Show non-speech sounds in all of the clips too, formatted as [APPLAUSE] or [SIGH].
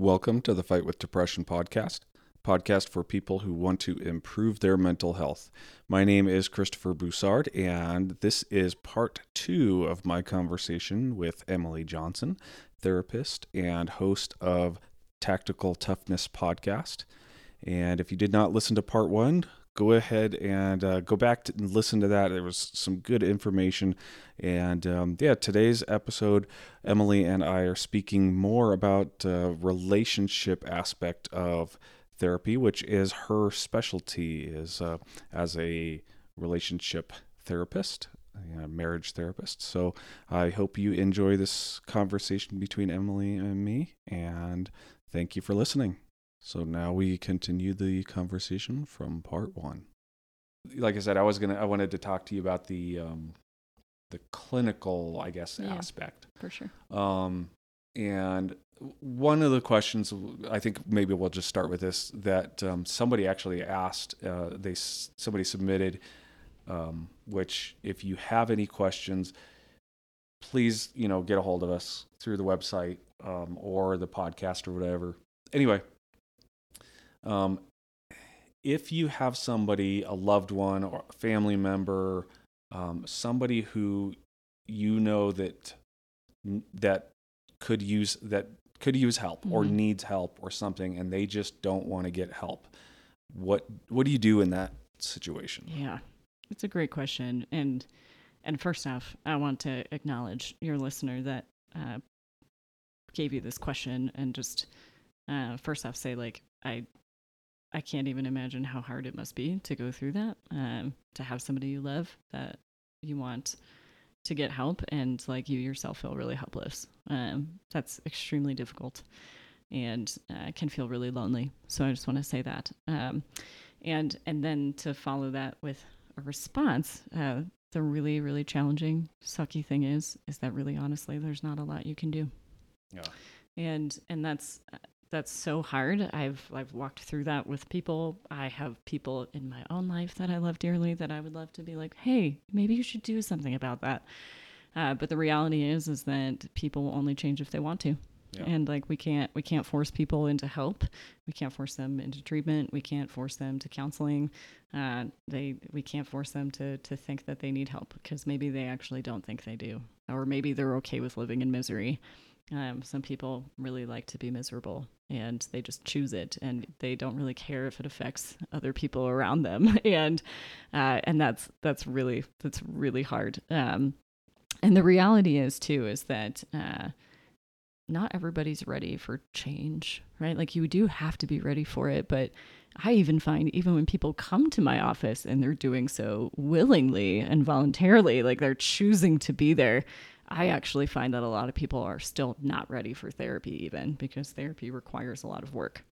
Welcome to the Fight with Depression podcast, podcast for people who want to improve their mental health. My name is Christopher Broussard, and this is part two of my conversation with Emily Johnson, therapist and host of Tactical Toughness podcast. And if you did not listen to part one, go ahead and uh, go back to, and listen to that. There was some good information. And um, yeah, today's episode, Emily and I are speaking more about uh, relationship aspect of therapy, which is her specialty is uh, as a relationship therapist. Marriage therapist. So I hope you enjoy this conversation between Emily and me, and thank you for listening. So now we continue the conversation from part one. Like I said, I was gonna, I wanted to talk to you about the um, the clinical, I guess, Yeah. aspect. for sure. Um, and one of the questions, I think maybe we'll just start with this that um, somebody actually asked. Uh, they somebody submitted, um, which if you have any questions, please you know get a hold of us through the website um, or the podcast or whatever. Anyway, um, if you have somebody, a loved one or a family member, um, somebody who you know that that could use that could use help or Mhm. needs help or something and they just don't want to get help what what do you do in that situation Yeah, it's a great question. And and first off, I want to acknowledge your listener that uh, gave you this question, and just uh, first off say like I I can't even imagine how hard it must be to go through that. Um, to have somebody you love that you want to get help, and like you yourself feel really helpless. Um, that's extremely difficult, and uh, can feel really lonely. So I just want to say that. Um, and and then to follow that with a response uh, the really really challenging sucky thing is is that really honestly there's not a lot you can do Yeah. and and that's that's so hard. I've i've walked through that with people. I have people in my own life that i love dearly that i would love to be like hey maybe you should do something about that. Uh, but the reality is is that people will only change if they want to. Yeah. and like we can't we can't force people into help. We can't force them into treatment. We can't force them to counseling. Uh, they we can't force them to to think that they need help because maybe they actually don't think they do. Or maybe they're okay with living in misery um, some people really like to be miserable and they just choose it and they don't really care if it affects other people around them [LAUGHS] and uh, and that's that's really that's really hard um, and the reality is too is that uh, not everybody's ready for change, right? Like you do have to be ready for it, but I even find even when people come to my office and they're doing so willingly and voluntarily, like they're choosing to be there, I actually find that a lot of people are still not ready for therapy even because therapy requires a lot of work.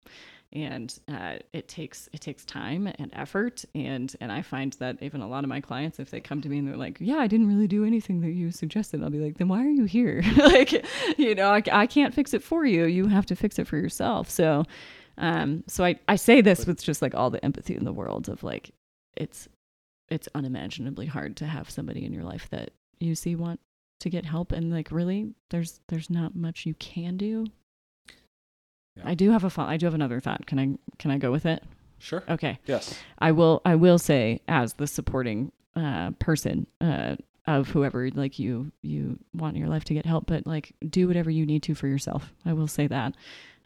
And uh, it takes it takes time and effort, and and I find that even a lot of my clients, if they come to me and they're like, "Yeah, I didn't really do anything that you suggested," I'll be like, "Then why are you here? [LAUGHS] like, you know, I, I can't fix it for you. You have to fix it for yourself." So, um, so I I say this with just like all the empathy in the world of like, it's it's unimaginably hard to have somebody in your life that you see want to get help, and like really, there's there's not much you can do. Yeah. I do have a thought. I do have another thought. Can I can I go with it? sure Okay. yes I will I will say as the supporting uh, person uh, of whoever like you you want in your life to get help, but like do whatever you need to for yourself. I will say that.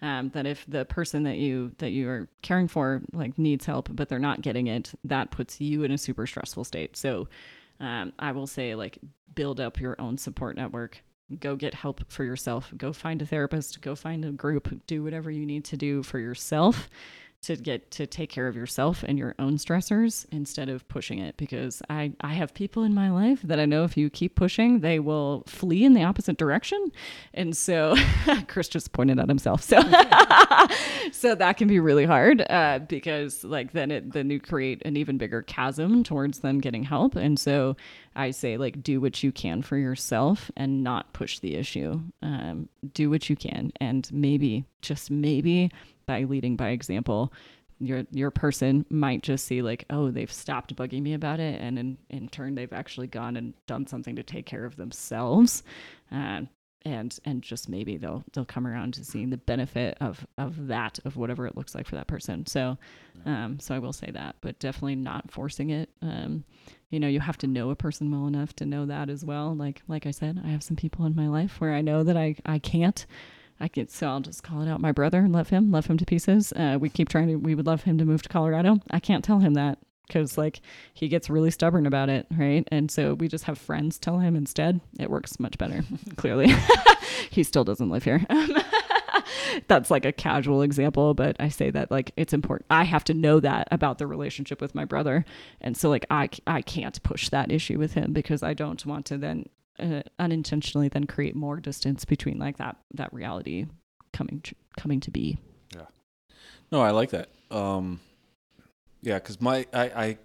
Um, that if the person that you that you are caring for like needs help but they're not getting it, that puts you in a super stressful state. So um, I will say like build up your own support network. Go get help for yourself. Go find a therapist. Go find a group. Do whatever you need to do for yourself to get to take care of yourself and your own stressors instead of pushing it because I I have people in my life that I know if you keep pushing they will flee in the opposite direction. And so [LAUGHS] Chris just pointed at himself. So [LAUGHS] so that can be really hard uh, because like then it then you create an even bigger chasm towards them getting help. And so I say like do what you can for yourself and not push the issue. Um, do what you can. And maybe just maybe by leading by example your your person might just see like oh they've stopped bugging me about it. And in, in turn they've actually gone and done something to take care of themselves. Uh, and and just maybe they'll they'll come around to seeing the benefit of of that of whatever it looks like for that person. So um so i will say that but definitely not forcing it. Um you know you have to know a person well enough to know that as well. Like like i said i have some people in my life where i know that i i can't I can, so I'll just call it out. My brother, and love him, love him to pieces. Uh, we keep trying to, we would love him to move to Colorado. I can't tell him that because like he gets really stubborn about it, right? And so we just have friends tell him instead. It works much better. [LAUGHS] clearly, [LAUGHS] he still doesn't live here. [LAUGHS] That's like a casual example, but I say that like it's important. I have to know that about the relationship with my brother, and so like I I can't push that issue with him because I don't want to then uh, unintentionally then create more distance between like that that reality coming to, coming to be. Yeah. No, I like that. Um, yeah, because my I, I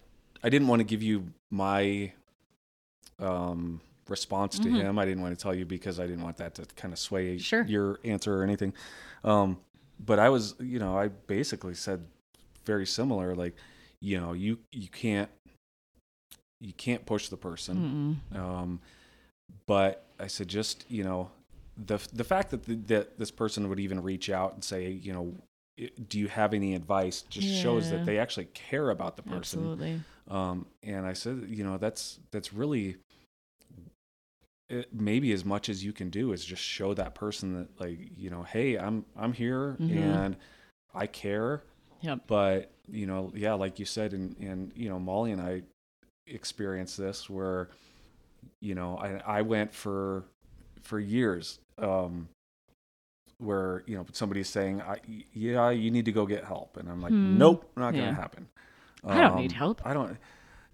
I didn't want to give you my um response to Mhm. him. I didn't want to tell you because I didn't want that to kind of sway Sure. your answer or anything. Um, but I was, you know, I basically said very similar. Like, you know, you you can't you can't push the person. Mm-mm. Um, but I said, just you know, the the fact that the, that this person would even reach out and say, you know, do you have any advice? Just shows that they actually care about the person. Absolutely. Um, and I said, you know, that's that's really it, maybe as much as you can do is just show that person that like you know, hey, I'm I'm here Mhm. and I care. Yep. But you know, yeah, like you said, and and you know, Molly and I experienced this where you know I I went for for years um, where you know somebody's saying, I, "Yeah, you need to go get help," and I'm like, Hmm. "Nope, not Yeah. gonna happen." I don't need Um, help. I don't.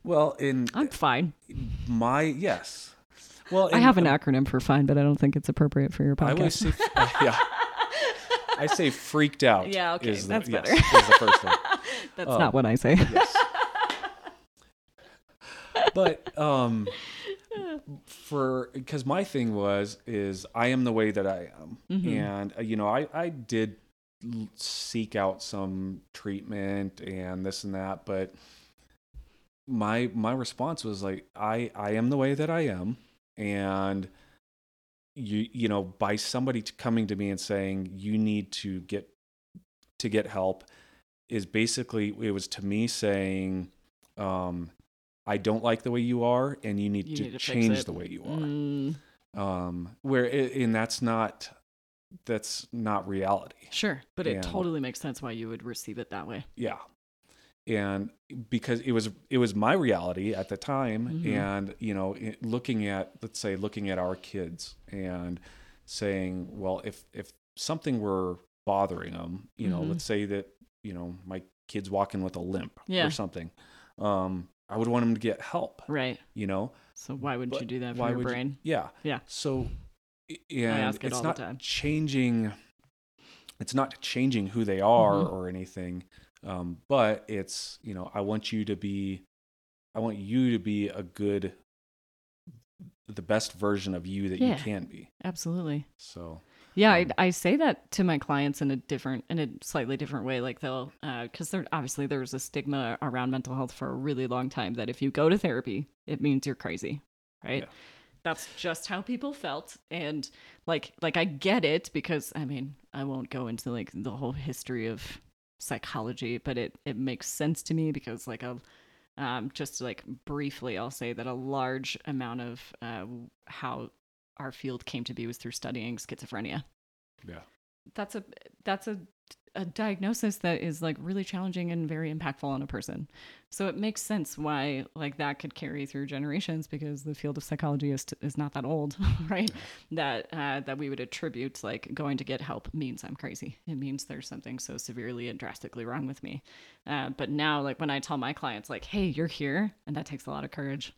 Well, in I'm fine. my yes. Well, I have an acronym for fine, but I don't think it's appropriate for your I always podcast. say, uh, [LAUGHS] yeah. I say freaked out. [LAUGHS] Yeah, okay, the, that's yes, better. is the first one. [LAUGHS] That's Um, not what I say. Yes. but um, for because my thing was is I am the way that I am, Mhm. and uh, you know I I did seek out some treatment and this and that, but my my response was like I I am the way that I am, and you you know by somebody coming to me and saying you need to get to get help is basically it was to me saying um I don't like the way you are and you need You to need to change the way you are Mm, um where it, and that's not that's not reality sure, but it totally makes sense why you would receive it that way. yeah and because it was it was my reality at the time Mhm. and you know it- looking at let's say looking at our kids and saying well if if something were bothering them you know Mhm. let's say that you know my kid's walking with a limp Yeah. or something um i would want them to get help Right. you know So why wouldn't you do that for your would you- brain? yeah Yeah. so i- and ask it it's all the not time. changing it's not changing who they are Mhm. or anything um, but it's you know i want you to be i want you to be a good the best version of you that Yeah. you can be Absolutely. so Yeah, I, I say that to my clients in a different, in a slightly different way. Like they'll, because there obviously there's a stigma around mental health for a really long time that if you go to therapy, it means you're crazy, right? Yeah. That's just how people felt, and like, like I get it because I mean I won't go into like the whole history of psychology, but it it makes sense to me because like a um, just like briefly, I'll say that a large amount of uh, how our field came to be was through studying schizophrenia. yeah That's a that's a a diagnosis that is like really challenging and very impactful on a person. So it makes sense why like that could carry through generations because the field of psychology is is not that old, [LAUGHS] right? That uh, that we would attribute like going to get help means I'm crazy. It means there's something so severely and drastically wrong with me. Uh, but now like when I tell my clients like, hey, you're here, and that takes a lot of courage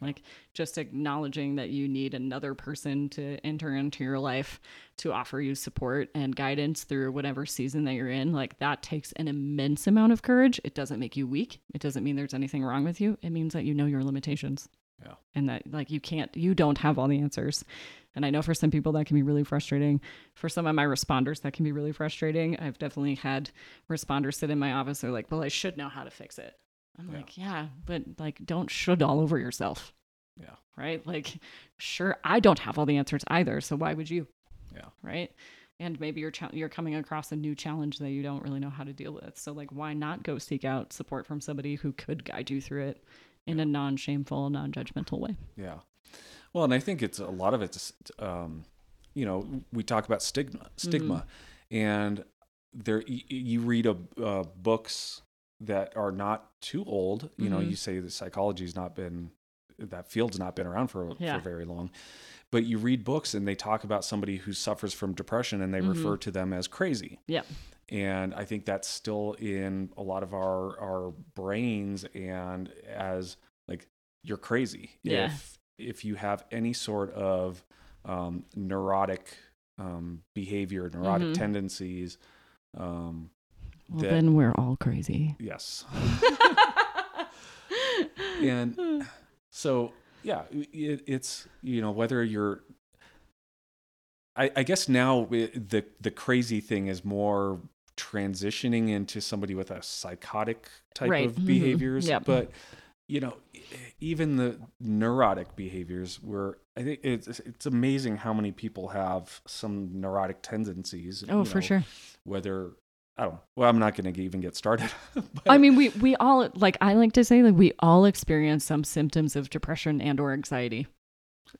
like just acknowledging that you need another person to enter into your life to offer you support and guidance through whatever season that you're in like that takes an immense amount of courage. It doesn't make you weak. It doesn't mean there's anything wrong with you. It means that you know your limitations. Yeah. and that like you can't you don't have all the answers. And i know for some people that can be really frustrating. For some of my responders that can be really frustrating. I've definitely had responders sit in my office they're like well i should know how to fix it i'm Yeah. like yeah but like don't should all over yourself Yeah. Right? Like, sure, I don't have all the answers either. So why would you? Yeah. Right? And maybe you're cha- you're coming across a new challenge that you don't really know how to deal with. So like, why not go seek out support from somebody who could guide you through it in a non-shameful, non-judgmental way? Yeah. Well, and I think it's a lot of it's, um, you know, we talk about stigma, stigma, and there y- y- you read a uh, books that are not too old. You know, Mhm. you say that psychology's not been that field's not been around for Yeah. for very long, but you read books and they talk about somebody who suffers from depression and they Mhm. refer to them as crazy. Yeah. and I think that's still in a lot of our our brains and as like you're crazy Yeah. if if you have any sort of um, neurotic um, behavior, neurotic Mhm. tendencies. Um, Well, that- then we're all crazy. yes, [LAUGHS] and so yeah, it, it's you know whether you're. I, I guess now it, the the crazy thing is more transitioning into somebody with a psychotic type Right. of Mhm. behaviors, Yep. but you know even the neurotic behaviors where i think it's it's amazing how many people have some neurotic tendencies oh, you for sure. whether i don't know well i'm not going to even get started [LAUGHS] I mean, we we all like I like to say like we all experience some symptoms of depression and or anxiety.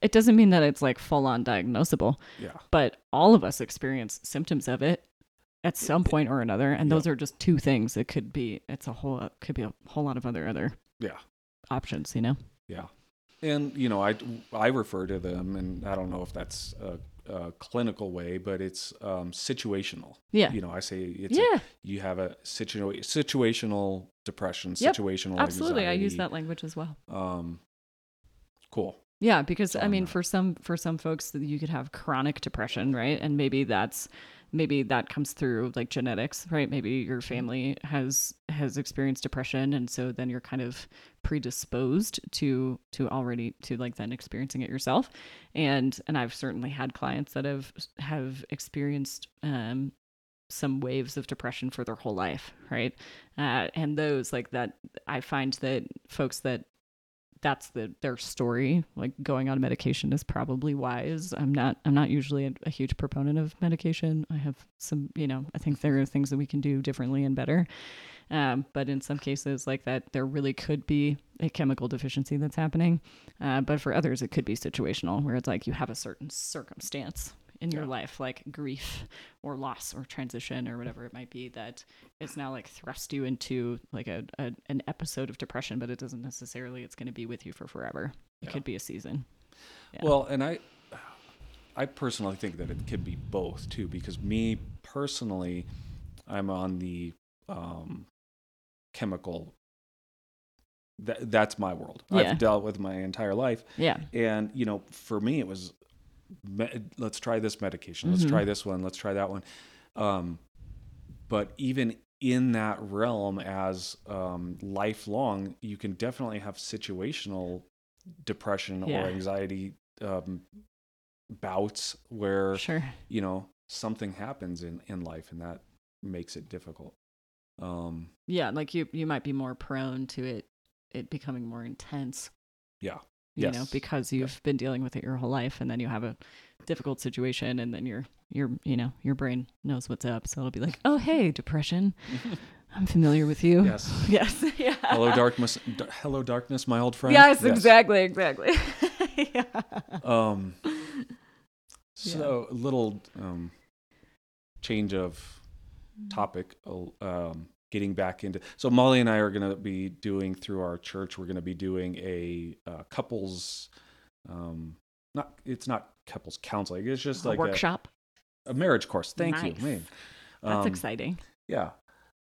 It doesn't mean that it's like full on diagnosable, yeah but all of us experience symptoms of it at some point or another, and Yeah. those are just two things. It could be it's a whole it could be a whole lot of other other yeah options, you know. yeah and you know i i refer to them and i don't know if that's a, a clinical way but it's um situational Yeah. you know i say it's a- yeah, you have a situa- situational depression Yep, situational absolutely. I use that language as well. um cool Yeah, because I mean, for some for some folks, you could have chronic depression, right? And maybe that's maybe that comes through like genetics, right? Maybe your family has has experienced depression, and so then you're kind of predisposed to to already to like then experiencing it yourself. And and I've certainly had clients that have have experienced um some waves of depression for their whole life, right? Uh, and those like that, I find that folks that that's the their story like going on medication is probably wise. I'm not i'm not usually a, a huge proponent of medication. I have some you know i think there are things that we can do differently and better. Um, but in some cases like that there really could be a chemical deficiency that's happening. Uh, but for others it could be situational where it's like you have a certain circumstance in your Yeah. life like grief or loss or transition or whatever it might be that it's now like thrust you into like a, a an episode of depression but it doesn't necessarily it's going to be with you for forever it Yeah. could be a season Yeah. Well, and I, I personally think that it could be both too, because me personally, I'm on the um, chemical. That that's my world. Yeah. I've dealt with my entire life, yeah and you know, for me, it was, me- let's try this medication, let's Mhm. try this one, let's try that one. Um, but even in that realm, as um, lifelong, you can definitely have situational depression Yeah. or anxiety um, bouts where sure you know something happens in in life and that makes it difficult. Um, yeah like you you might be more prone to it it becoming more intense yeah. You know Yes. because you've been dealing with it your whole life and then you have a difficult situation and then your your you know your brain knows what's up so it'll be like oh hey depression [LAUGHS] i'm familiar with you Yes. [LAUGHS] yes [LAUGHS] yeah hello darkness. d- hello darkness, my old friend. yes, exactly exactly yeah. Um, so a little um, change of topic. uh, Um, getting back into so Molly and I are going to be doing through our church. We're going to be doing a uh, couples. Um, not it's not couples counseling. It's just A like a, workshop a marriage course. Thank Nice. you, man. that's Um, exciting Yeah.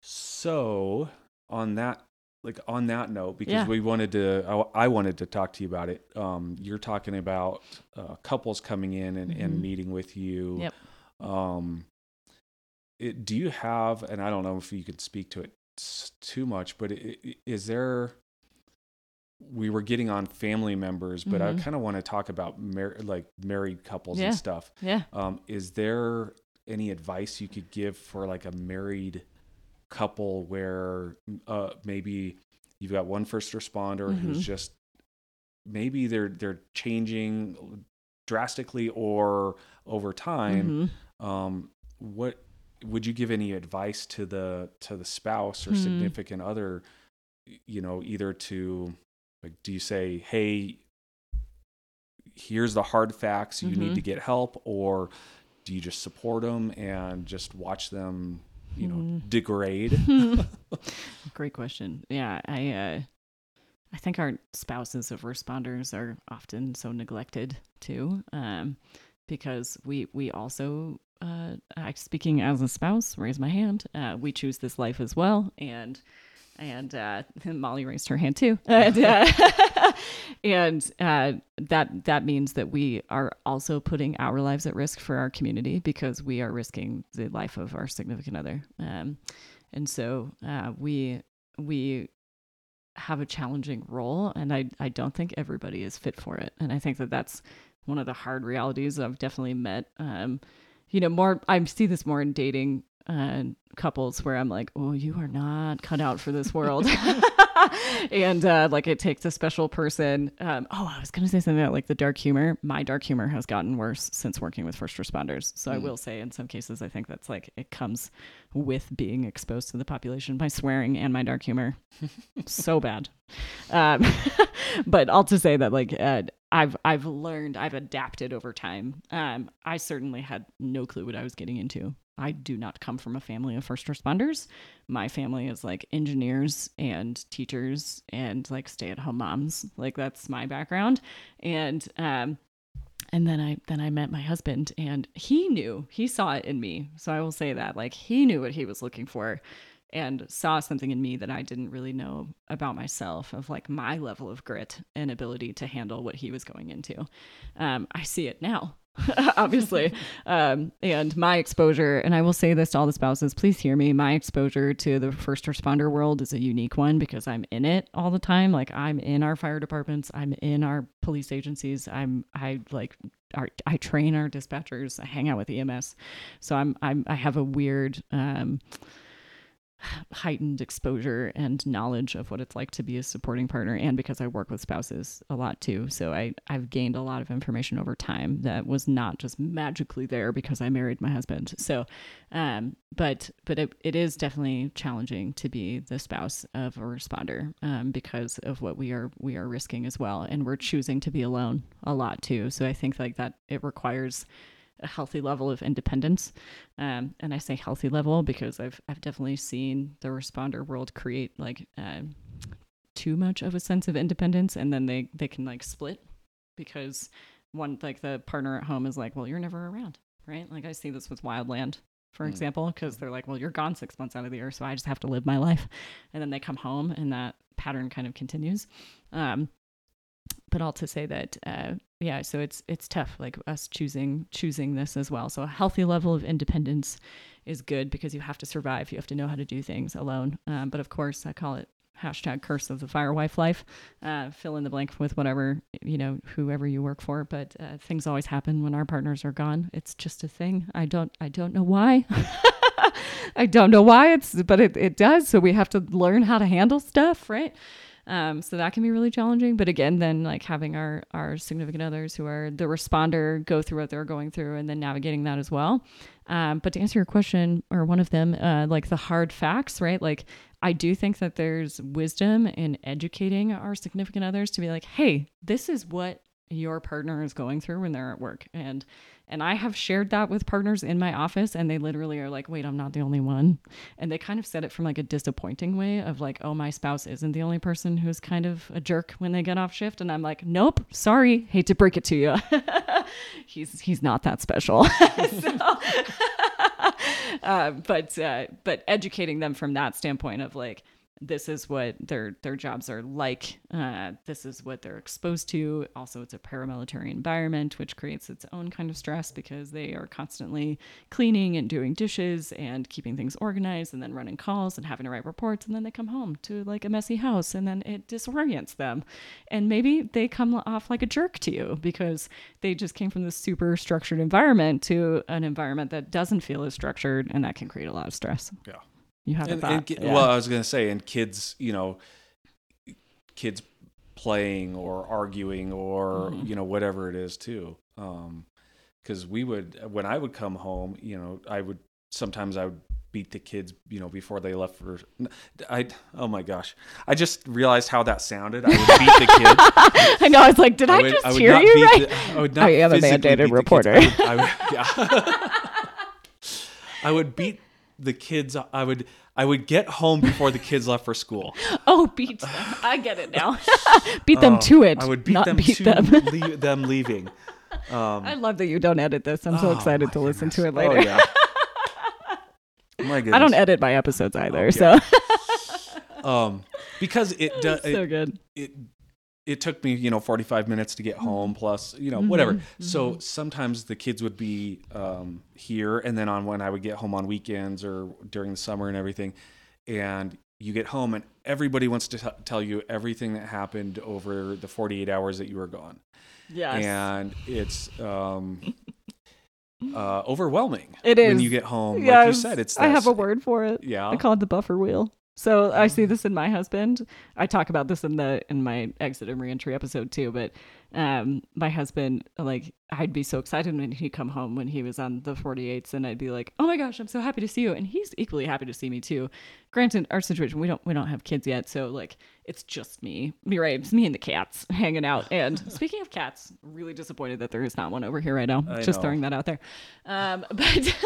So on that, like on that note, because Yeah. we wanted to, I, I wanted to talk to you about it. Um, you're talking about uh, couples coming in and, Mhm. and meeting with you. Yep. Um, it, do you have, and I don't know if you could speak to it too much, but i- i- is there? We were getting on family members, but I Mhm. kind of want to talk about mar- like married couples Yeah. and stuff. yeah Um, is there any advice you could give for like a married couple where uh, maybe you've got one first responder Mhm. who's just maybe they're they're changing drastically or over time Mhm. um, what would you give any advice to the to the spouse or Hmm. significant other you know either to like do you say hey here's the hard facts you need Mhm. to get help or do you just support them and just watch them you know Hmm. degrade [LAUGHS] [LAUGHS] Great question. Yeah, I uh, I think our spouses of responders are often so neglected too, um, because we we also uh, speaking as a spouse, raise my hand. Uh, we choose this life as well, and and uh, [LAUGHS] Molly raised her hand too, [LAUGHS] and, uh, [LAUGHS] and uh, that that means that we are also putting our lives at risk for our community because we are risking the life of our significant other. Um, and so uh, we we have a challenging role, and I I don't think everybody is fit for it, and I think that that's one of the hard realities I've definitely met. Um, you know, more I see this more in dating uh, couples where I'm like, oh, you are not cut out for this world. [LAUGHS] [LAUGHS] [LAUGHS] and uh, like it takes a special person. Um, oh, I was going to say something about like the dark humor. My dark humor has gotten worse since working with first responders. So I Mm. will say, in some cases, I think that's like it comes with being exposed to the population by swearing and my dark humor. [LAUGHS] so bad. Um, [LAUGHS] but all to say that like uh, I've I've learned I've adapted over time. Um, I certainly had no clue what I was getting into. I do not come from a family of first responders. My family is like engineers and teachers and like stay at home moms. Like that's my background. And um and then I then I met my husband and he knew. He saw it in me. So I will say that like he knew what he was looking for and saw something in me that I didn't really know about myself of like my level of grit and ability to handle what he was going into. Um, I see it now, [LAUGHS] obviously. um, and my exposure, and I will say this to all the spouses, please hear me. My exposure to the first responder world is a unique one because I'm in it all the time. Like I'm in our fire departments, I'm in our police agencies. I'm I like our, I train our dispatchers. I hang out with EMS, so I'm I'm I have a weird. Um, heightened exposure and knowledge of what it's like to be a supporting partner and because I work with spouses a lot too. So I I've gained a lot of information over time that was not just magically there because I married my husband. So um but but it, it is definitely challenging to be the spouse of a responder um because of what we are we are risking as well and we're choosing to be alone a lot too. So I think like that it requires a healthy level of independence. Um, and I say healthy level because I've I've definitely seen the responder world create like uh, too much of a sense of independence, and then they they can like split because one like the partner at home is like, well, you're never around, right? Like I see this with Wildland. For Mm. example, because they're like, well, you're gone six months out of the year, so I just have to live my life. And then they come home, and that pattern kind of continues. Um, but all to say that uh, yeah so it's it's tough like us choosing choosing this as well. So a healthy level of independence is good because you have to survive. You have to know how to do things alone. Um, but of course i call it hashtag curse of the firewife life uh, fill in the blank with whatever you know whoever you work for. But uh, things always happen when our partners are gone. It's just a thing. I don't i don't know why. [LAUGHS] I don't know why it's but it, it does. So we have to learn how to handle stuff right um, so that can be really challenging. But again, then like having our our significant others who are the responder go through what they're going through and then navigating that as well. Um, but to answer your question, or one of them, uh, like the hard facts, right? Like I do think that there's wisdom in educating our significant others to be like, hey, this is what your partner is going through when they're at work and and I have shared that with partners in my office and they literally are like, "Wait, I'm not the only one." And they kind of said it from like a disappointing way of like, "Oh, my spouse isn't the only person who's kind of a jerk when they get off shift." And I'm like, "Nope, sorry, hate to break it to you. [LAUGHS] he's he's not that special." [LAUGHS] so, [LAUGHS] uh, but uh, but educating them from that standpoint of like this is what their their jobs are like. Uh, this is what they're exposed to. Also, it's a paramilitary environment, which creates its own kind of stress because they are constantly cleaning and doing dishes and keeping things organized, and then running calls and having to write reports, and then they come home to like a messy house, and then it disorients them, and maybe they come off like a jerk to you because they just came from this super structured environment to an environment that doesn't feel as structured, and that can create a lot of stress. Yeah. You have and, and Yeah. well i was going to say and kids you know kids playing or arguing or you know whatever it is too um because we would when i would come home you know i would sometimes i would beat the kids you know before they left for i oh my gosh i just realized how that sounded i would beat the [LAUGHS] kids I know. I was like, did I, would- just would hear you right? the- I would not I am a mandated beat the kids. reporter. I would, I would- yeah. [LAUGHS] I would beat the kids. I would I would get home before the kids left for school. [LAUGHS] Oh, beat them. I get it now. [LAUGHS] beat them to it. Oh, I would beat not them beat to them. lea- [LAUGHS] them leaving. I love that you don't edit this. I'm so Oh, excited to listen to it later. Oh, yeah. my goodness. I don't edit my episodes either, Oh, so um because it does so good. it it took me you know 45 minutes to get Mm-hmm. home plus you know whatever. So sometimes the kids would be um, here and then on when i would get home on weekends or during the summer and everything and you get home and everybody wants to t- tell you everything that happened over the 48 hours that you were gone. Yeah and it's um [LAUGHS] uh overwhelming it is. when you get home like you said it's I have a word for it. yeah. I call it the buffer wheel. So I see this in my husband. I talk about this in the in my exit and reentry episode too. But um, my husband, like, I'd be so excited when he'd come home when he was on the 48s, and I'd be like, "Oh my gosh, I'm so happy to see you!" And he's equally happy to see me too. Granted, our situation we don't we don't have kids yet, so like it's just me. You're right, it's me and the cats [LAUGHS] hanging out. And speaking of cats, really disappointed that there is not one over here right now. I just know. throwing that out there. Um, [LAUGHS] but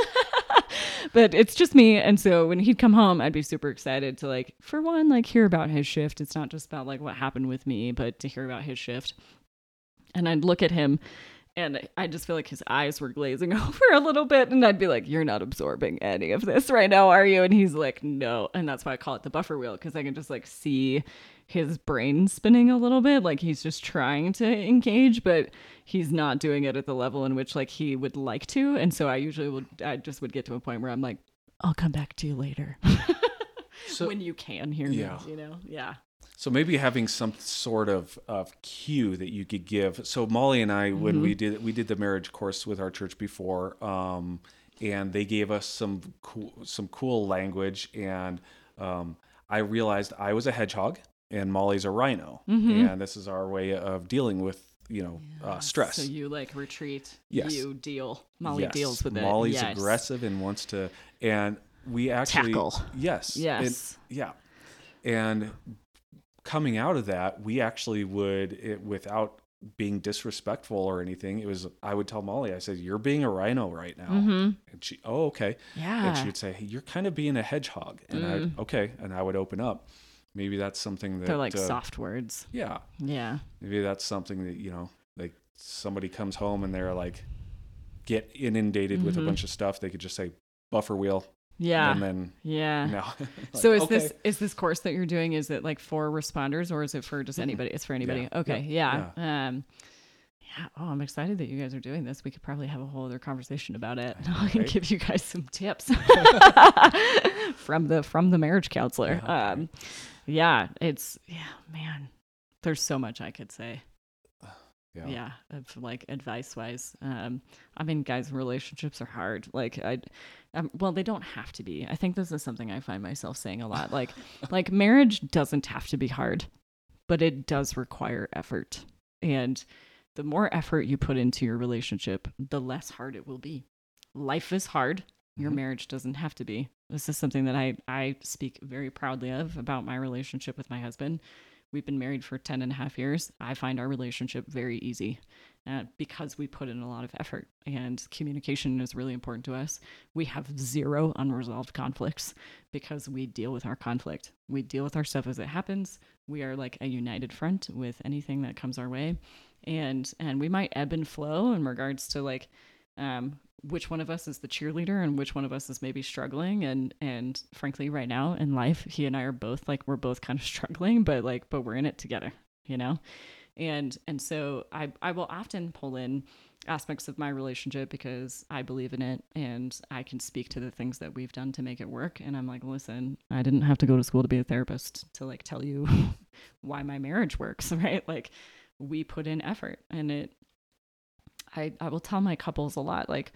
[LAUGHS] but it's just me and so when he'd come home i'd be super excited to like for one like hear about his shift it's not just about like what happened with me but to hear about his shift and i'd look at him and i just feel like his eyes were glazing [LAUGHS] over a little bit and i'd be like you're not absorbing any of this right now are you? And he's like no. And that's why i call it the buffer wheel because i can just like see his brain spinning a little bit like he's just trying to engage but he's not doing it at the level in which like he would like to. And so i usually would i just would get to a point where i'm like i'll come back to you later. So [LAUGHS] when you can hear Yeah. me you know? Yeah So maybe having some sort of, of cue that you could give. So Molly and I, when Mm-hmm. we did we did the marriage course with our church before, um, and they gave us some cool some cool language, and um, I realized I was a hedgehog and Molly's a rhino, Mm-hmm. and this is our way of dealing with you know uh, stress. so you like retreat Yes. you deal molly Yes. deals with it Molly's Yes. aggressive and wants to, and we actually Tackle. Yes. and- Yes. yeah. And coming out of that, we actually would, it, without being disrespectful or anything, it was I would tell Molly, I said, "You're being a rhino right now," and she, "Oh, okay." Mm-hmm. yeah. And she would say, "Hey, you're kind of being a hedgehog," and I, okay, and I would open up. Maybe that's something that they're like uh, soft words. Yeah, yeah. Maybe that's something that you know like somebody comes home and they're like get inundated with a bunch of stuff they could just say buffer wheel. Mm-hmm. Yeah. And then yeah. no. [LAUGHS] So is okay. this is this course that you're doing is it like for responders or is it for just anybody it's for anybody? Yeah. okay yeah. um yeah. Oh i'm excited that you guys are doing this. We could probably have a whole other conversation about it. I [LAUGHS] can right? give you guys some tips. [LAUGHS] From the from the marriage counselor. Um yeah it's yeah man. There's so much i could say yeah, yeah of like advice wise um i mean guys relationships are hard. Like i um, well they don't have to be. I think this is something i find myself saying a lot like [LAUGHS] like marriage doesn't have to be hard but it does require effort. And the more effort you put into your relationship the less hard it will be. Life is hard. Your Mhm. marriage doesn't have to be. This is something that i i speak very proudly of about my relationship with my husband We've been married for 10 and a half years. I find our relationship very easy uh, because we put in a lot of effort and communication is really important to us. We have zero unresolved conflicts because we deal with our conflict. We deal with our stuff as it happens. We are like a united front with anything that comes our way. And and we might ebb and flow in regards to like um, which one of us is the cheerleader and which one of us is maybe struggling? And and frankly right now in life he and i are both like we're both kind of [LAUGHS] struggling but like but we're in it together you know? And and so i i will often pull in aspects of my relationship because i believe in it and i can speak to the things that we've done to make it work. And i'm like listen i didn't have to go to school to be a therapist to like tell you [LAUGHS] why my marriage works [LAUGHS] right? Like we put in effort and it I, I will tell my couples a lot like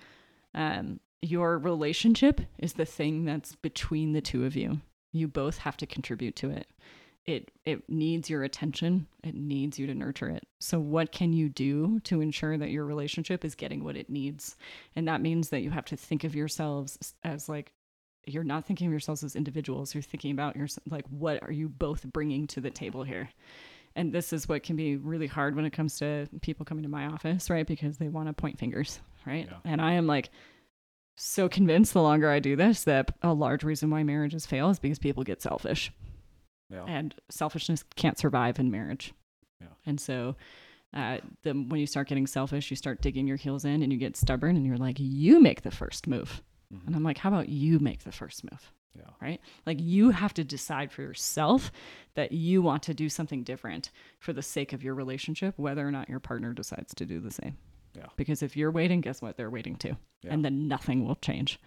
um, your relationship is the thing that's between the two of you. You both have to contribute to it. It it needs your attention. It needs you to nurture it. So what can you do to ensure that your relationship is getting what it needs? And that means that you have to think of yourselves as like you're not thinking of yourselves as individuals. You're thinking about your like what are you both bringing to the table here and this is what can be really hard when it comes to people coming to my office right because they want to point fingers right Yeah. and i am like so convinced the longer i do this that a large reason why marriages fail is because people get selfish Yeah. and selfishness can't survive in marriage. Yeah. And so, uh, the when you start getting selfish, you start digging your heels in, and you get stubborn, and you're like, you make the first move, Mhm. and I'm like, how about you make the first move? Yeah. Right? Like you have to decide for yourself that you want to do something different for the sake of your relationship, whether or not your partner decides to do the same. Yeah. Because if you're waiting, guess what? They're waiting too. Yeah. And then nothing will change.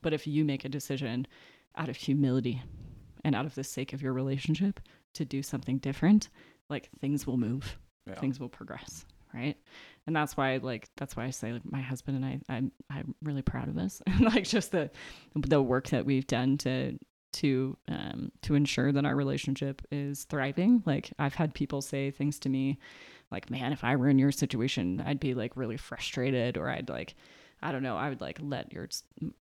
But if you make a decision out of humility and out of the sake of your relationship to do something different, like things will move, Yeah. things will progress, right? And that's why, like, that's why I say, like, my husband and I, I'm, I'm really proud of this, [LAUGHS] like, just the, the work that we've done to, to, um, to ensure that our relationship is thriving. Like, I've had people say things to me, like, man, if I were in your situation, I'd be like really frustrated, or I'd like, I don't know, I would like let your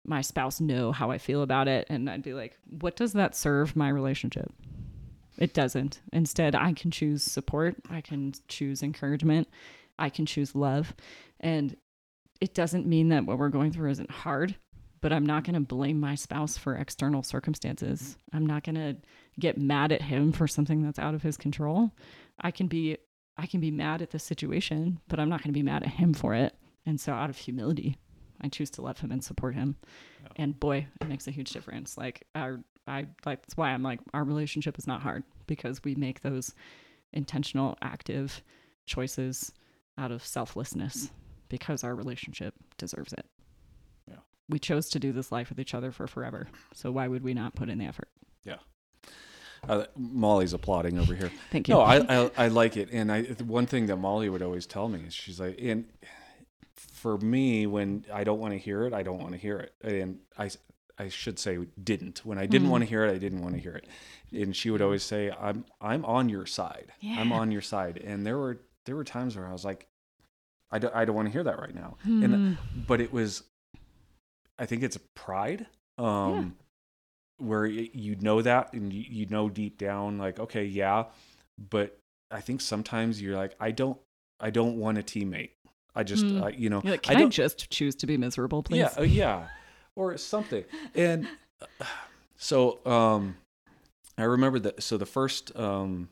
my spouse know how I feel about it and I'd be like, what does that serve my relationship? It doesn't. Instead, I can choose support, I can choose encouragement, I can choose love. And it doesn't mean that what we're going through isn't hard, but I'm not going to blame my spouse for external circumstances. I'm not going to get mad at him for something that's out of his control. I can be I can be mad at the situation, but I'm not going to be mad at him for it. And so out of humility, I choose to love him and support him. And boy, it makes a huge difference. Like our I like that's why I'm like our relationship is not hard because we make those intentional active choices out of selflessness because our relationship deserves it. Yeah. We chose to do this life with each other for forever. So why would we not put in the effort? Uh, Molly's applauding over here. [LAUGHS] Thank you. No, I, I I like it, and I one thing that Molly would always tell me is she's like, and for me, when I don't want to hear it, I don't want to hear it, and I I should say didn't. When I didn't Mhm. want to hear it, I didn't want to hear it, and she would always say, I'm I'm on your side. Yeah. I'm on your side, and there were there were times where I was like, I don't I don't want to hear that right now, Hmm. and but it was i think it's pride um where y- you know that and you, you know deep down like okay yeah but i think sometimes you're like i don't i don't want a teammate i just Hmm. uh, you know like, i can I, don't just choose to be miserable, please? yeah uh, yeah or something and uh, so um i remember that so the first um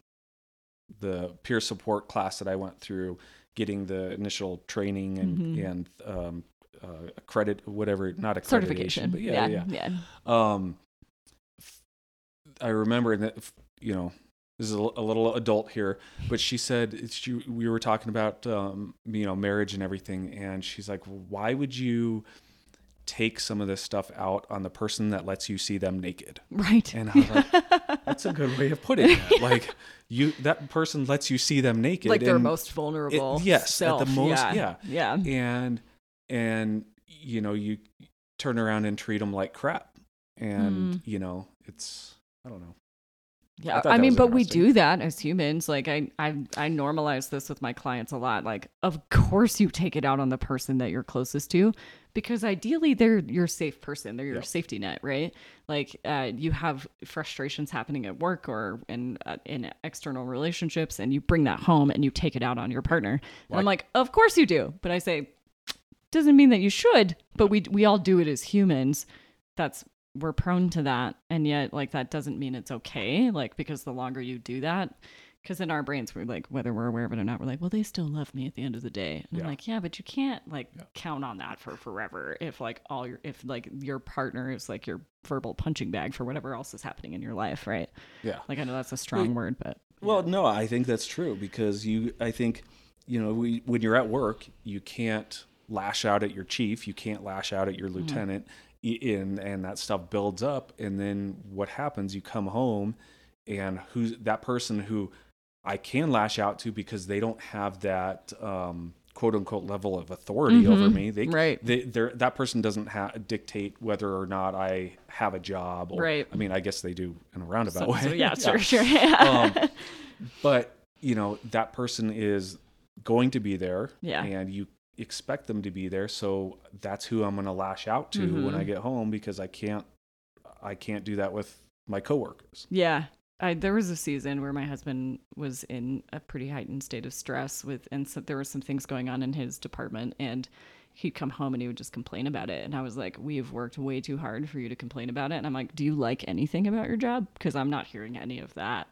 the peer support class that i went through getting the initial training and Mhm. and um uh, credit whatever not accreditation Certification. but yeah yeah, yeah. um f- i remember that you know this is a, a little adult here but she said it's- she, we were talking about um you know marriage and everything and she's like why would you take some of this stuff out on the person that lets you see them naked Right. and i was like [LAUGHS] that's a good way of putting it like you that person lets you see them naked like their most vulnerable. yes, at the most- Yeah. yeah. Yeah. and and you know you turn around and treat them like crap and Mm. you know it's i don't know Yeah, thought I, mean, but we do that as humans. Like I, I, I normalize this with my clients a lot. Like, of course, you take it out on the person that you're closest to, because ideally they're your safe person. They're your Yeah. safety net, right? Like, uh, you have frustrations happening at work or in uh, in external relationships, and you bring that home and you take it out on your partner. And I'm like, of course you do. But I say, doesn't mean that you should. But we we all do it as humans. That's we're prone to that and yet like that doesn't mean it's okay like because the longer you do that because in our brains we're like whether we're aware of it or not we're like well they still love me at the end of the day. And Yeah. i'm like yeah but you can't like Yeah. count on that for forever if like all your if like your partner is like your verbal punching bag for whatever else is happening in your life right? Yeah. Like i know that's a strong word but well no i think that's true because you i think you know we, when you're at work you can't lash out at your chief you can't lash out at your mm-hmm. lieutenant i- in and that stuff builds up and then what happens? You come home and who's that person who i can lash out to because they don't have that um quote unquote level of authority over me. They, Right. They, that person doesn't ha- dictate whether or not I have a job. Or, Right. I mean, I guess they do in a roundabout So- way. so yeah, sure, [LAUGHS] sure. [LAUGHS] um, but you know that person is going to be there Yeah. and you expect them to be there so that's who i'm going to lash out to when i Mhm. get home because i can't i can't do that with my coworkers Yeah. I, there was a season where my husband was in a pretty heightened state of stress with, and so there were some things going on in his department, and he'd come home and he would just complain about it. And I was like, "We have worked way too hard for you to complain about it." And I'm like, "Do you like anything about your job? Because I'm not hearing any of that,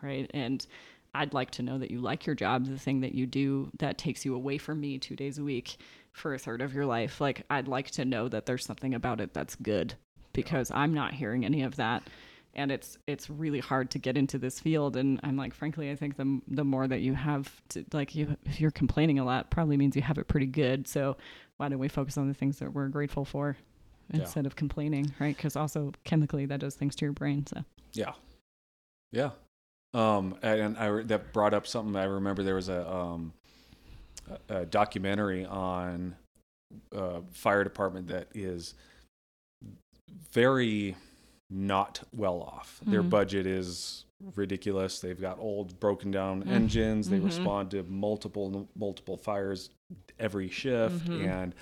right?" And I'd like to know that you like your job, the thing that you do that takes you away from me two days a week for a third of your life. Like, I'd like to know that there's something about it that's good because I'm not hearing any of that. And it's it's really hard to get into this field. And I'm like, frankly, I think the the more that you have to like you if you're complaining a lot, probably means you have it pretty good. So why don't we focus on the things that we're grateful for Yeah. instead of complaining, right? Because also chemically that does things to your brain. So yeah yeah um and i that brought up something i remember there was a um a, a documentary on uh fire department that is very not well off their Mhm. budget is ridiculous they've got old broken down Mm. engines they Mhm. respond to multiple multiple fires every shift Mhm. and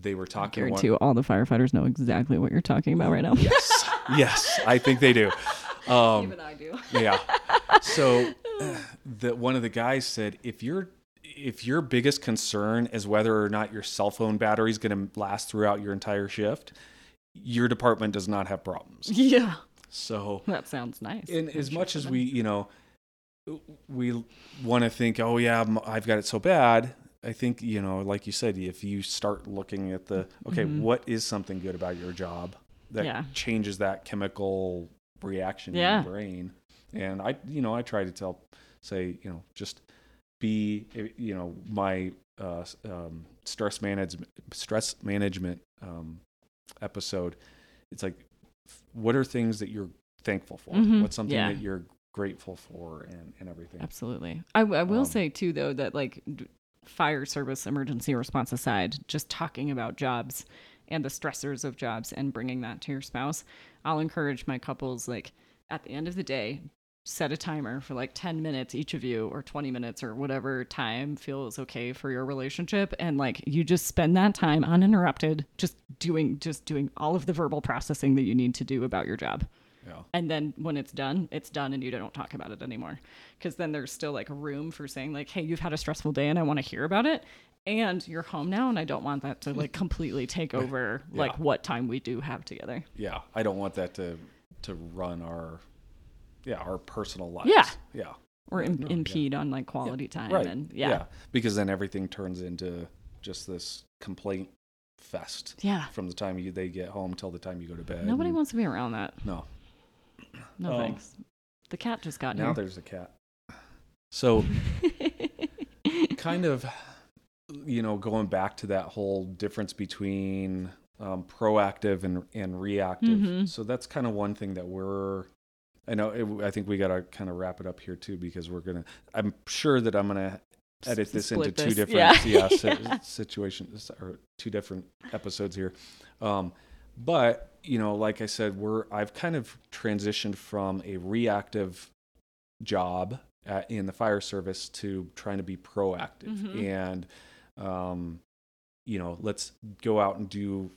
they were talking one- guarantee you all the firefighters know exactly what you're talking about right now. yes yes i think they do [LAUGHS] um I do. yeah. So [LAUGHS] the one of the guys said if your if your biggest concern is whether or not your cell phone battery is going to last throughout your entire shift, your department does not have problems. [LAUGHS] Yeah, So that sounds nice. and I'm as sure much as we, you know, we want to think, oh yeah, I've got it so bad. I think you know, like you said, if you start looking at the okay, Mhm. what is something good about your job that Yeah. changes that chemical reaction Yeah. in your brain? And I, you know, I try to tell, say, you know, just be, eh, you know, my uh, um, stress management stress management um, episode. It's like, what are things that you're thankful for? Mhm. What's something Yeah. that you're grateful for, and and everything. Absolutely. I, I will Um, say too, though, that like fire service emergency response aside, just talking about jobs and the stressors of jobs and bringing that to your spouse, I'll encourage my couples like at the end of the day, set a timer for like 10 minutes each of you or 20 minutes or whatever time feels okay for your relationship. And like you just spend that time uninterrupted just doing just doing all of the verbal processing that you need to do about your job. Yeah. and then when it's done it's done and you don't talk about it anymore. Because then there's still like room for saying like hey you've had a stressful day and i want to hear about it. And you're home now and i don't want that to like completely take [LAUGHS] over like what time we do have together. Yeah. I don't want that to to run our yeah our personal lives. Yeah. Yeah. or im- No, yeah. impede on like quality time Right. and yeah. Because then everything turns into just this complaint fest yeah from the time you they get home till the time you go to bed. nobody and- wants to be around that No. no Um, thanks the cat just got Now here there's a cat. So kind of you know going back to that whole difference between um, proactive and and reactive Mhm. so that's kind of one thing that we're i know it, i think we got to kind of wrap it up here too because we're gonna i'm sure that i'm gonna edit this into two this. different Yeah. yeah, [LAUGHS] Yeah. situations or two different episodes here um but you know like i said we're i've kind of transitioned from a reactive job at, in the fire service to trying to be proactive Mhm. and um you know let's go out and do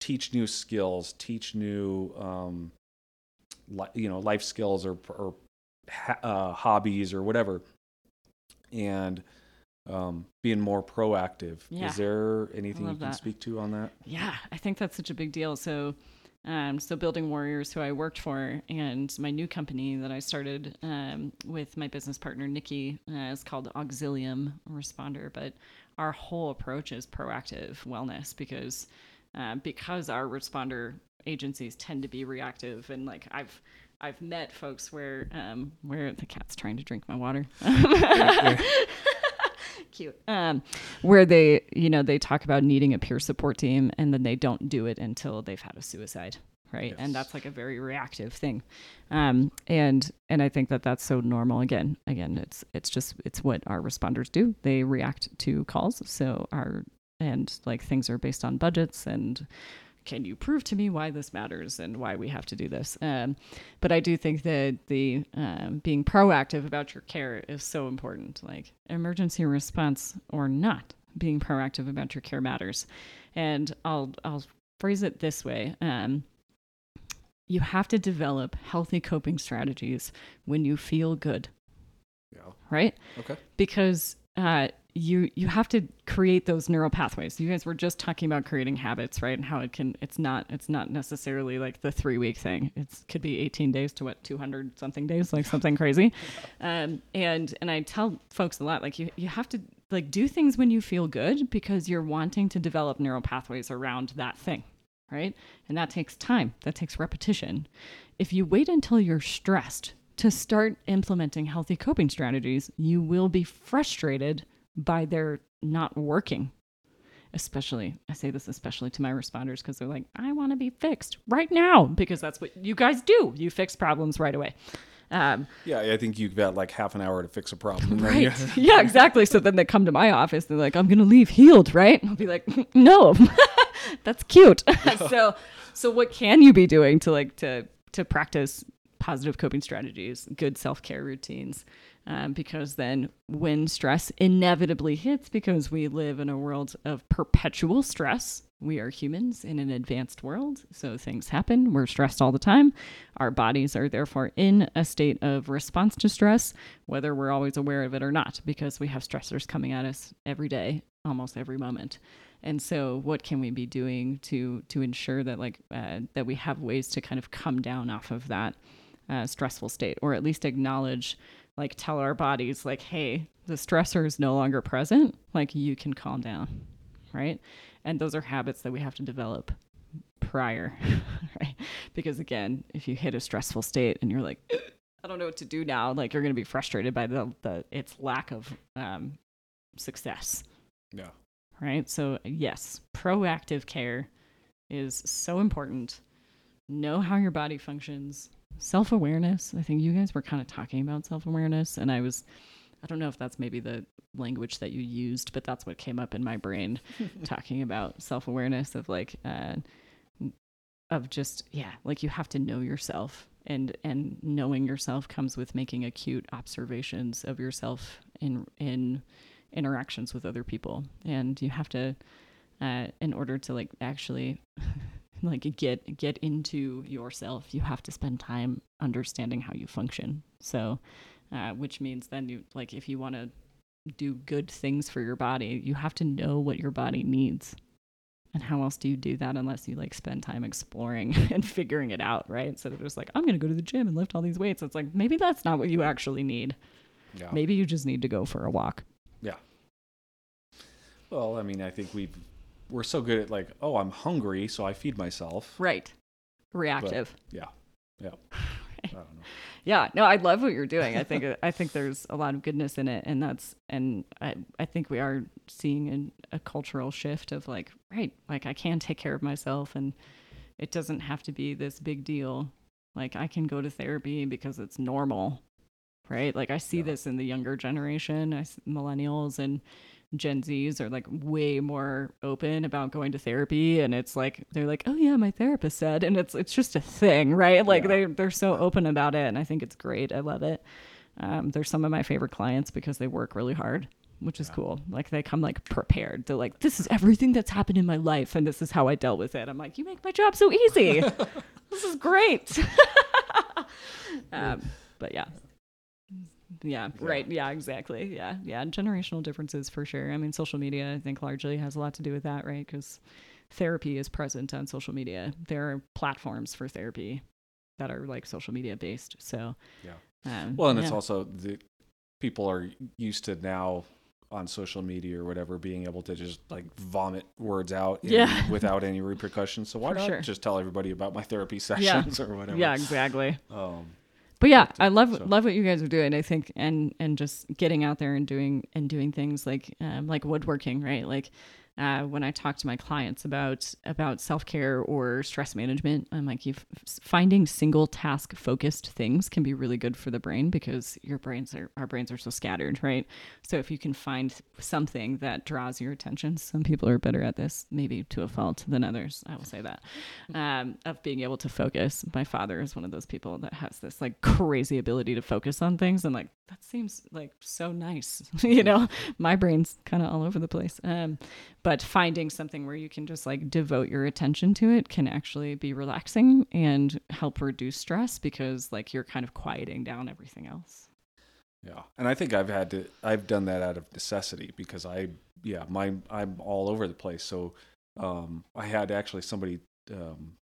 teach new skills teach new um you know life skills or or uh, hobbies or whatever and um being more proactive Yeah. is there anything you can that. speak to on that Yeah, I think that's such a big deal. So, um, so Building Warriors, who I worked for, and my new company that I started um, with my business partner Nikki uh, is called Auxilium Responder. But our whole approach is proactive wellness because uh, because our responder agencies tend to be reactive, and like I've I've met folks where um, where the cat's trying to drink my water. [LAUGHS] cute um where they you know they talk about needing a peer support team and then they don't do it until they've had a suicide right? Yes. And that's like a very reactive thing. Um, and and I think that that's so normal. Again, again, it's it's just it's what our responders do. They react to calls. So our and like things are based on budgets and can you prove to me why this matters and why we have to do this? Um, but I do think that the um, being proactive about your care is so important. Like emergency response or not, being proactive about your care matters. And I'll I'll phrase it this way. Um, you have to develop healthy coping strategies when you feel good, Yeah. right? Okay. Because uh, you you have to create those neural pathways. You guys were just talking about creating habits, right? And how it can it's not it's not necessarily like the three week thing. It could be 18 days to what 200 something days, like something crazy. [LAUGHS] Um, and and I tell folks a lot like you you have to like do things when you feel good because you're wanting to develop neural pathways around that thing, right? And that takes time. That takes repetition. If you wait until you're stressed to start implementing healthy coping strategies, you will be frustrated by their not working. Especially, I say this especially to my responders because they're like, I want to be fixed right now because that's what you guys do. You fix problems right away. Um, Yeah, I think you've got like half an hour to fix a problem. and right. [LAUGHS] yeah, exactly. So then they come to my office. And they're like, I'm going to leave healed, right? I'll be like, no, [LAUGHS] that's cute. [LAUGHS] so, so what can you be doing to like, to, to practice positive coping strategies, good self care routines? Um, because then when stress inevitably hits, because we live in a world of perpetual stress, we are humans in an advanced world. So things happen. We're stressed all the time. Our bodies are therefore in a state of response to stress, whether we're always aware of it or not, because we have stressors coming at us every day, almost every moment. And so, what can we be doing to to ensure that like uh, that we have ways to kind of come down off of that uh, stressful state, or at least acknowledge, like, tell our bodies, like, hey, the stressor is no longer present. Like, you can calm down, right? And those are habits that we have to develop prior, [LAUGHS] right? Because again, if you hit a stressful state and you're like, I don't know what to do now, like you're going to be frustrated by the, the its lack of um, success, yeah. right? So yes, proactive care is so important. Know how your body functions. Self awareness. I think you guys were kind of talking about self awareness, and I was, I don't know if that's maybe the language that you used, but that's what came up in my brain [LAUGHS] talking about self awareness of like, uh, of just yeah, like you have to know yourself, and and knowing yourself comes with making acute observations of yourself in in interactions with other people, and you have to, uh, in order to like actually. [LAUGHS] like get get into yourself you have to spend time understanding how you function. So uh, which means then you like if you want to do good things for your body you have to know what your body needs. And how else do you do that unless you like spend time exploring [LAUGHS] and figuring it out right? Instead of just like i'm gonna go to the gym and lift all these weights. It's like maybe that's not what you actually need. Yeah. maybe you just need to go for a walk. Yeah. Well, I mean, I think we we're so good at like, oh, I'm hungry, so I feed myself. right reactive Yeah. Yeah. [SIGHS] I don't know. yeah no i love what you're doing i think [LAUGHS] i think there's a lot of goodness in it and that's and i i think we are seeing an, a cultural shift of like right like i can take care of myself and it doesn't have to be this big deal like i can go to therapy because it's normal right like i see Yeah. this in the younger generation I millennials and gen z's are like way more open about going to therapy and it's like they're like oh yeah my therapist said and it's it's just a thing right? Like Yeah. they they're so open about it and i think it's great. I love it. Um, they're some of my favorite clients because they work really hard which is Yeah. cool. Like they come like prepared. They're like this is everything that's happened in my life and this is how i dealt with it. I'm like you make my job so easy. [LAUGHS] This is great. [LAUGHS] Um, but yeah yeah, Yeah. right. Yeah, exactly. Yeah, yeah. Generational differences for sure. I mean, social media, I think, largely has a lot to do with that, right? Because therapy is present on social media. There are platforms for therapy that are like social media based. So, Yeah. Um, Well, and it's also the people are used to now on social media or whatever being able to just like vomit words out in- Yeah. [LAUGHS] without any repercussions. So why For not sure. just tell everybody about my therapy sessions [LAUGHS] or whatever? yeah, exactly. Um, But yeah, uh, I love so- love what you guys are doing. I think and and just getting out there and doing and doing things like um, like woodworking, right? Like uh, when I talk to my clients about about self care or stress management, I'm like, you finding single task focused things can be really good for the brain because your brains are our brains are so scattered, right? So if you can find something that draws your attention, some people are better at this, maybe to a fault than others. I will say that um, of being able to focus. My father is one of those people that has this like crazy ability to focus on things, and like that seems like so nice, [LAUGHS] you know. My brain's kind of all over the place. Um, but finding something where you can just like devote your attention to it can actually be relaxing and help reduce stress because like you're kind of quieting down everything else. Yeah. And I think I've had to I've done that out of necessity because I yeah, my I'm all over the place. So um I had actually somebody um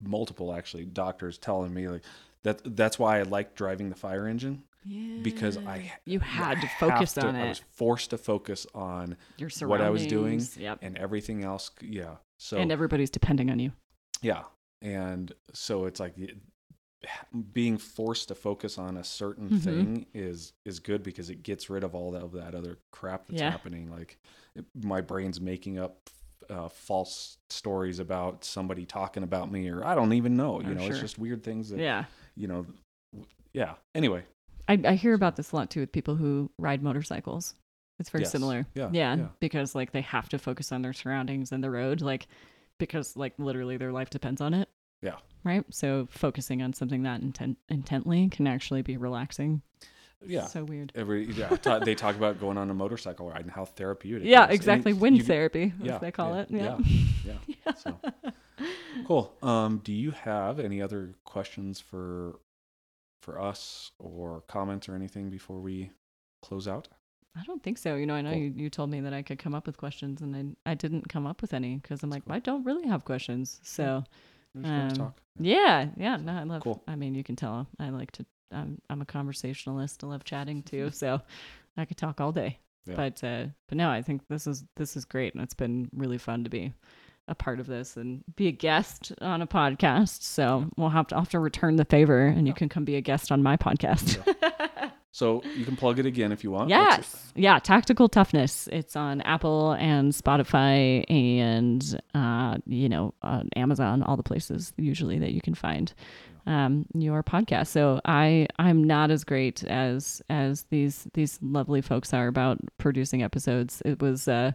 multiple actually doctors telling me like that that's why I like driving the fire engine Yeah. because I you had to focus to- on it. I was forced to focus on Your what I was doing. Yep. and everything else. Yeah. So and everybody's depending on you. yeah, and so it's like being forced to focus on a certain Mhm. thing is is good because it gets rid of all of that other crap that's Yeah. happening. Like it, my brain's making up uh, false stories about somebody talking about me, or I don't even know. You Oh, know, it's just weird things that Yeah. you know. w- Yeah. Anyway, I, I hear about this a lot too with people who ride motorcycles. It's very Yes. similar. Yeah, yeah. yeah. Because like they have to focus on their surroundings and the road, like because like literally their life depends on it. Yeah. Right. So focusing on something that intent intently can actually be relaxing. yeah. So weird. Every yeah, ta- they talk about going on a motorcycle ride and how therapeutic. Yeah, is. And exactly. it- Wind you- therapy, yeah, as they call yeah, it. Yeah. yeah, [LAUGHS] yeah. So cool. Um, do you have any other questions for for us or comments or anything before we close out? I don't think so. You know, I know Cool. you, you told me that I could come up with questions, and I I didn't come up with any because I'm That's like cool. I don't really have questions. So wanted to Um, yeah, yeah. No, I love. Cool. I mean, you can tell I like to. I'm I'm a conversationalist. I love chatting too. [LAUGHS] So I could talk all day. Yeah. But uh, but no, I think this is this is great, and it's been really fun to be a part of this and be a guest on a podcast. So we'll have to I'll have to return the favor, and you can come be a guest on my podcast. So you can plug it again if you want. Yes. Yeah. Tactical Toughness. It's on Apple and Spotify and, uh, you know, on Amazon, all the places usually that you can find um, your podcast. So I, I'm not as great as, as these, these lovely folks are about producing episodes. It was, uh,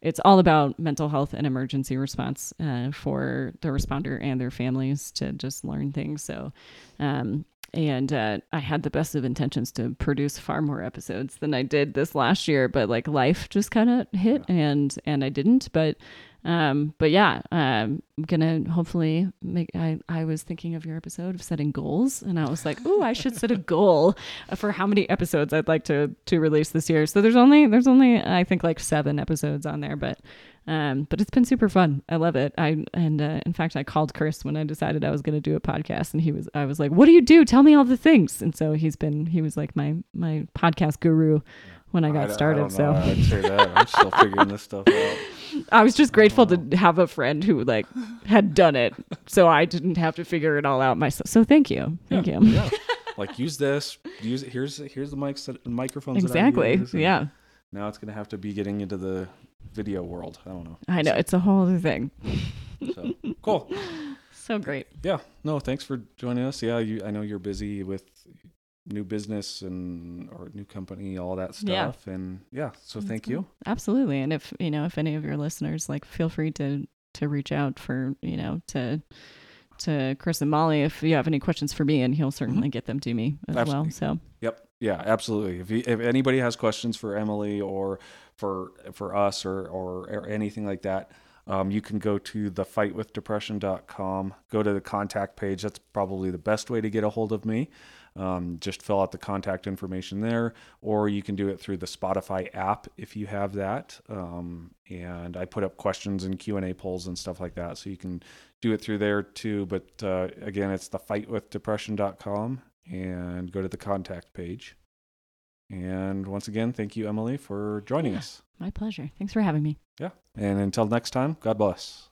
it's all about mental health and emergency response uh, for the responder and their families to just learn things. So, um, and uh, I had the best of intentions to produce far more episodes than I did this last year, but like life just kind of hit, and and I didn't. But um, but yeah, um, I'm gonna hopefully make. I I was thinking of your episode of setting goals, and I was like, oh, I should set a [LAUGHS] goal for how many episodes I'd like to to release this year. So there's only there's only I think like seven episodes on there, but um, but it's been super fun. I love it. I and uh, in fact, I called Chris when I decided I was going to do a podcast, and he was. I was like, "What do you do? Tell me all the things." And so he's been. He was like my my podcast guru when I got don't- started. don't so know. I'd say that. I'm still figuring this stuff out. [LAUGHS] I was just grateful to have a friend who like had done it, so I didn't have to figure it all out myself. So thank you, thank yeah, you. Yeah. [LAUGHS] Like use this. Use it. here's here's the mics that, microphones. that I Exactly. use, Yeah, Now it's gonna have to be getting into the video world. I don't know. I know it's a whole other thing. [LAUGHS] So cool. [LAUGHS] So great. Yeah. No, thanks for joining us. Yeah, you I know you're busy with new business and or new company, all that stuff. Yeah. And yeah, so That's thank cool. you. Absolutely. And if you know, if any of your listeners like feel free to to reach out for, you know, to to Chris and Molly if you have any questions for me and he'll mm-hmm. certainly get them to me as Absolutely. well. So Yep. Yeah, absolutely. If you, if anybody has questions for Emily or for for us or or, or anything like that, um, you can go to thefightwithdepression.com, go to the contact page. That's probably the best way to get a hold of me. Um, just fill out the contact information there, or you can do it through the Spotify app if you have that. Um, and I put up questions and Q and A polls and stuff like that, so you can do it through there too. But uh, again, it's thefightwithdepression.com, and go to the contact page. And once again, thank you, Emily, for joining Yeah. us. my pleasure. Thanks for having me. Yeah. And until next time, God bless.